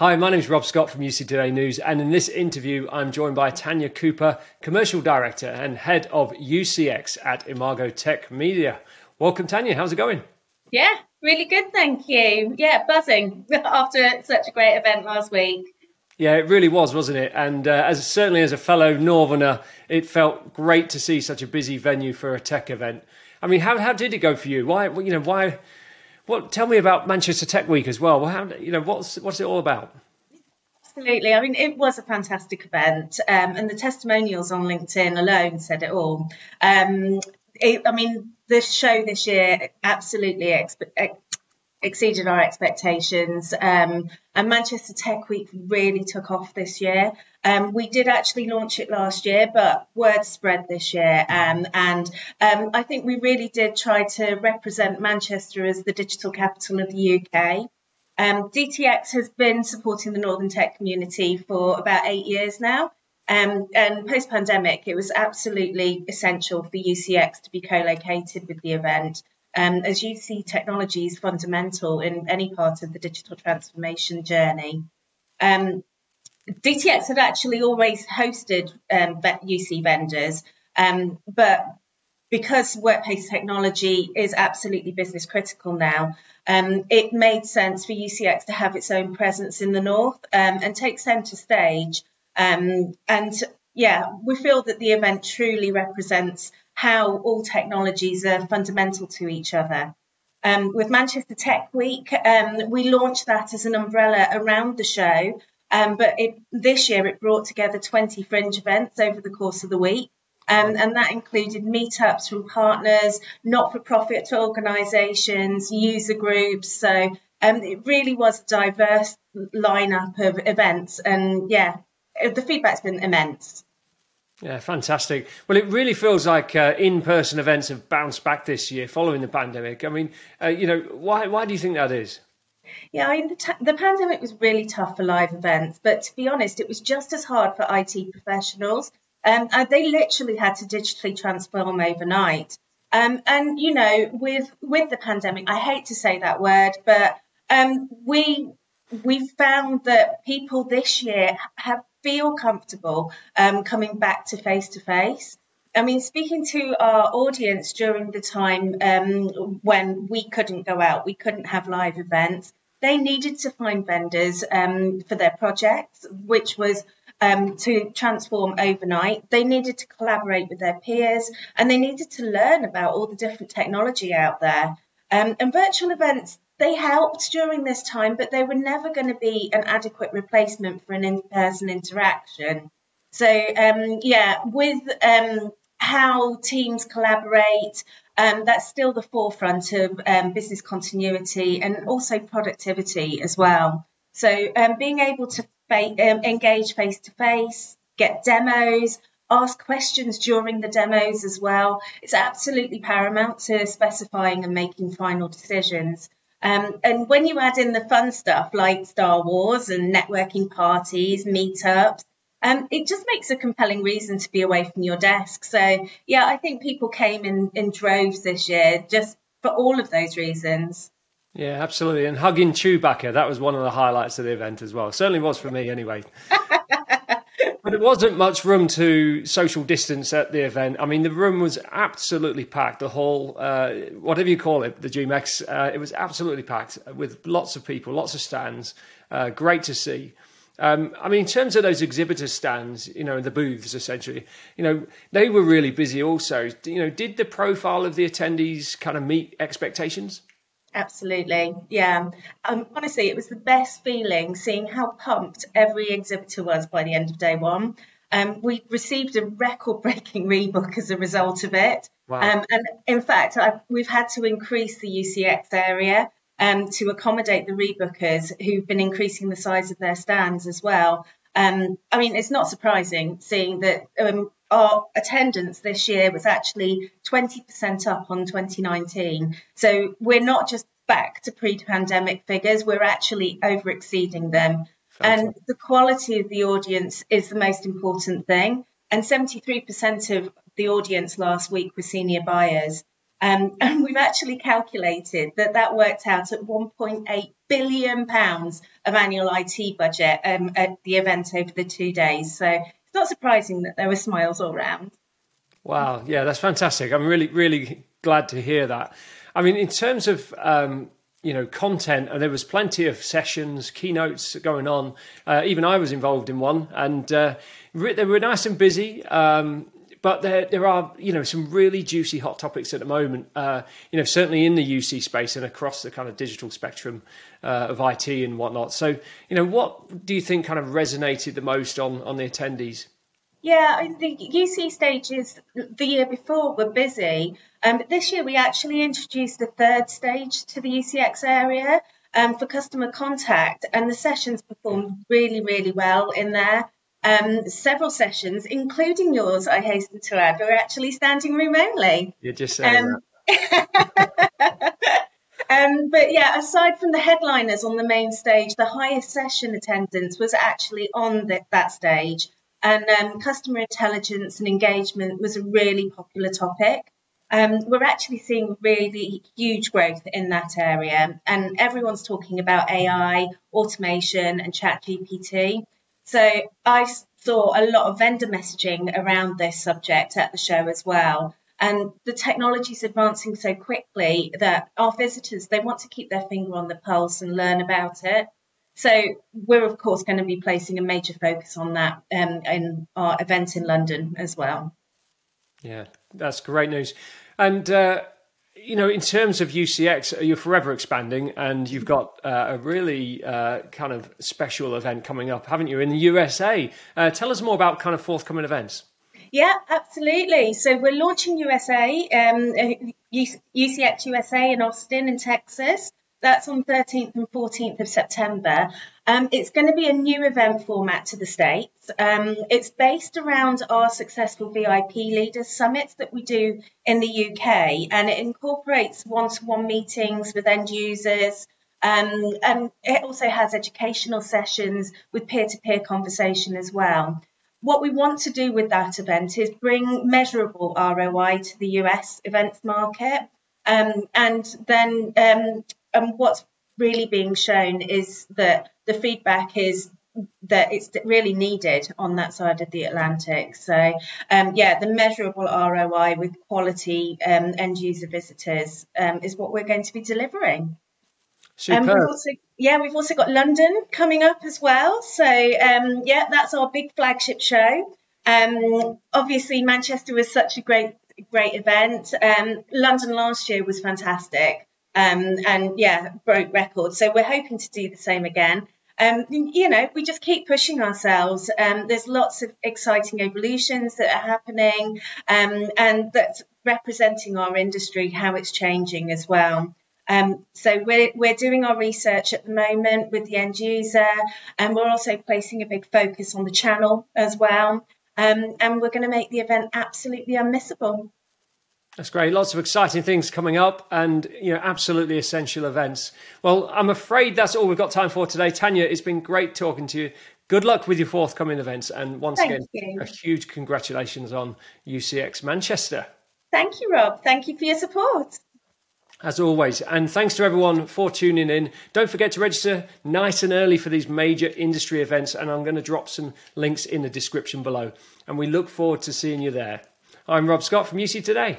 Hi, my name is Rob Scott from UC Today News, and in this interview, I'm joined by Tanya Cooper, Commercial Director and Head of UCX at Imago Techmedia. Welcome, Tanya. How's it going? Yeah, really good, thank you. Yeah, buzzing after such a great event last week. Yeah, it really was, wasn't it? And uh, as certainly as a fellow Northerner, it felt great to see such a busy venue for a tech event. I mean, how how did it go for you? Why you know why well, tell me about Manchester Tech Week as well. Well, how, you know, what's what's it all about? Absolutely. I mean, it was a fantastic event, um, and the testimonials on LinkedIn alone said it all. Um, it, I mean, the show this year absolutely expe- exceeded our expectations. Um, and Manchester Tech Week really took off this year. Um, we did actually launch it last year, but word spread this year. Um, and um, I think we really did try to represent Manchester as the digital capital of the UK. Um, DTX has been supporting the Northern Tech community for about eight years now. Um, and post pandemic, it was absolutely essential for UCX to be co located with the event. Um, as you see, technology is fundamental in any part of the digital transformation journey. Um, DTX had actually always hosted um, UC vendors, um, but because workplace technology is absolutely business critical now, um, it made sense for UCX to have its own presence in the north um, and take centre stage. and yeah, we feel that the event truly represents how all technologies are fundamental to each other. Um, with Manchester Tech Week, um, we launched that as an umbrella around the show, um, but it, this year it brought together 20 fringe events over the course of the week. Um, and that included meetups from partners, not for profit organisations, user groups. So um, it really was a diverse lineup of events. And yeah, the feedback's been immense. Yeah, fantastic. Well, it really feels like uh, in-person events have bounced back this year following the pandemic. I mean, uh, you know, why why do you think that is? Yeah, I mean, the, t- the pandemic was really tough for live events, but to be honest, it was just as hard for IT professionals. Um, they literally had to digitally transform overnight. Um, and you know, with with the pandemic, I hate to say that word, but um, we we found that people this year have feel comfortable um, coming back to face to face. I mean, speaking to our audience during the time um, when we couldn't go out, we couldn't have live events, they needed to find vendors um, for their projects, which was um, to transform overnight. They needed to collaborate with their peers and they needed to learn about all the different technology out there. Um, and virtual events they helped during this time, but they were never going to be an adequate replacement for an in person interaction. So, um, yeah, with um, how teams collaborate, um, that's still the forefront of um, business continuity and also productivity as well. So, um, being able to fa- um, engage face to face, get demos, ask questions during the demos as well. It's absolutely paramount to specifying and making final decisions. Um, and when you add in the fun stuff like Star Wars and networking parties, meetups, um, it just makes a compelling reason to be away from your desk. So, yeah, I think people came in, in droves this year just for all of those reasons. Yeah, absolutely. And hugging Chewbacca, that was one of the highlights of the event as well. Certainly was for me anyway. but it wasn't much room to social distance at the event. I mean, the room was absolutely packed. The hall, uh, whatever you call it, the G-Mex, uh, it was absolutely packed with lots of people, lots of stands. Uh, great to see. Um, I mean, in terms of those exhibitor stands, you know, the booths essentially, you know, they were really busy also. You know, did the profile of the attendees kind of meet expectations? Absolutely. Yeah. Um, honestly, it was the best feeling seeing how pumped every exhibitor was by the end of day one. Um, we received a record breaking rebook as a result of it. Wow. Um, and in fact, I've, we've had to increase the UCX area um, to accommodate the rebookers who've been increasing the size of their stands as well. Um, I mean, it's not surprising seeing that um, our attendance this year was actually 20% up on 2019. So we're not just back to pre pandemic figures, we're actually over exceeding them. And the quality of the audience is the most important thing. And 73% of the audience last week were senior buyers. Um, and we've actually calculated that that worked out at 1.8 billion pounds of annual IT budget um, at the event over the two days. So it's not surprising that there were smiles all round. Wow, yeah, that's fantastic. I'm really, really glad to hear that. I mean, in terms of um, you know content, and there was plenty of sessions, keynotes going on. Uh, even I was involved in one, and uh, they were nice and busy. Um, but there, there are you know some really juicy hot topics at the moment. Uh, you know, certainly in the UC space and across the kind of digital spectrum uh, of IT and whatnot. So, you know, what do you think kind of resonated the most on on the attendees? Yeah, the UC stages the year before were busy, um, this year we actually introduced a third stage to the UCX area um, for customer contact, and the sessions performed really, really well in there. Um, several sessions, including yours, I hasten to add, were actually standing room only. You're just saying um, um, but yeah, aside from the headliners on the main stage, the highest session attendance was actually on the, that stage. And um, customer intelligence and engagement was a really popular topic. Um, we're actually seeing really huge growth in that area, and everyone's talking about AI, automation, and Chat GPT. So I saw a lot of vendor messaging around this subject at the show as well. And the technology is advancing so quickly that our visitors they want to keep their finger on the pulse and learn about it. So we're of course going to be placing a major focus on that um, in our event in London as well. Yeah, that's great news. And uh, you know, in terms of UCX, you're forever expanding, and you've got uh, a really uh, kind of special event coming up, haven't you, in the USA? Uh, tell us more about kind of forthcoming events. Yeah, absolutely. So we're launching USA, um, UCX USA in Austin, in Texas. That's on 13th and 14th of September. Um, it's going to be a new event format to the States. Um, it's based around our successful VIP leaders summits that we do in the UK, and it incorporates one to one meetings with end users. Um, and it also has educational sessions with peer to peer conversation as well. What we want to do with that event is bring measurable ROI to the US events market. Um, and then um, and what's really being shown is that the feedback is that it's really needed on that side of the Atlantic. So, um, yeah, the measurable ROI with quality um, end user visitors um, is what we're going to be delivering. Superb. We've also, yeah, we've also got London coming up as well. So, um, yeah, that's our big flagship show. Um, obviously, Manchester was such a great, great event. Um, London last year was fantastic. Um, and yeah, broke records. So we're hoping to do the same again. Um, you know, we just keep pushing ourselves. Um, there's lots of exciting evolutions that are happening, um, and that's representing our industry, how it's changing as well. Um, so we're, we're doing our research at the moment with the end user, and we're also placing a big focus on the channel as well. Um, and we're going to make the event absolutely unmissable. That's great. Lots of exciting things coming up and you know absolutely essential events. Well, I'm afraid that's all we've got time for today. Tanya, it's been great talking to you. Good luck with your forthcoming events and once Thank again you. a huge congratulations on UCX Manchester. Thank you, Rob. Thank you for your support. As always, and thanks to everyone for tuning in. Don't forget to register nice and early for these major industry events, and I'm going to drop some links in the description below. And we look forward to seeing you there. I'm Rob Scott from UC Today.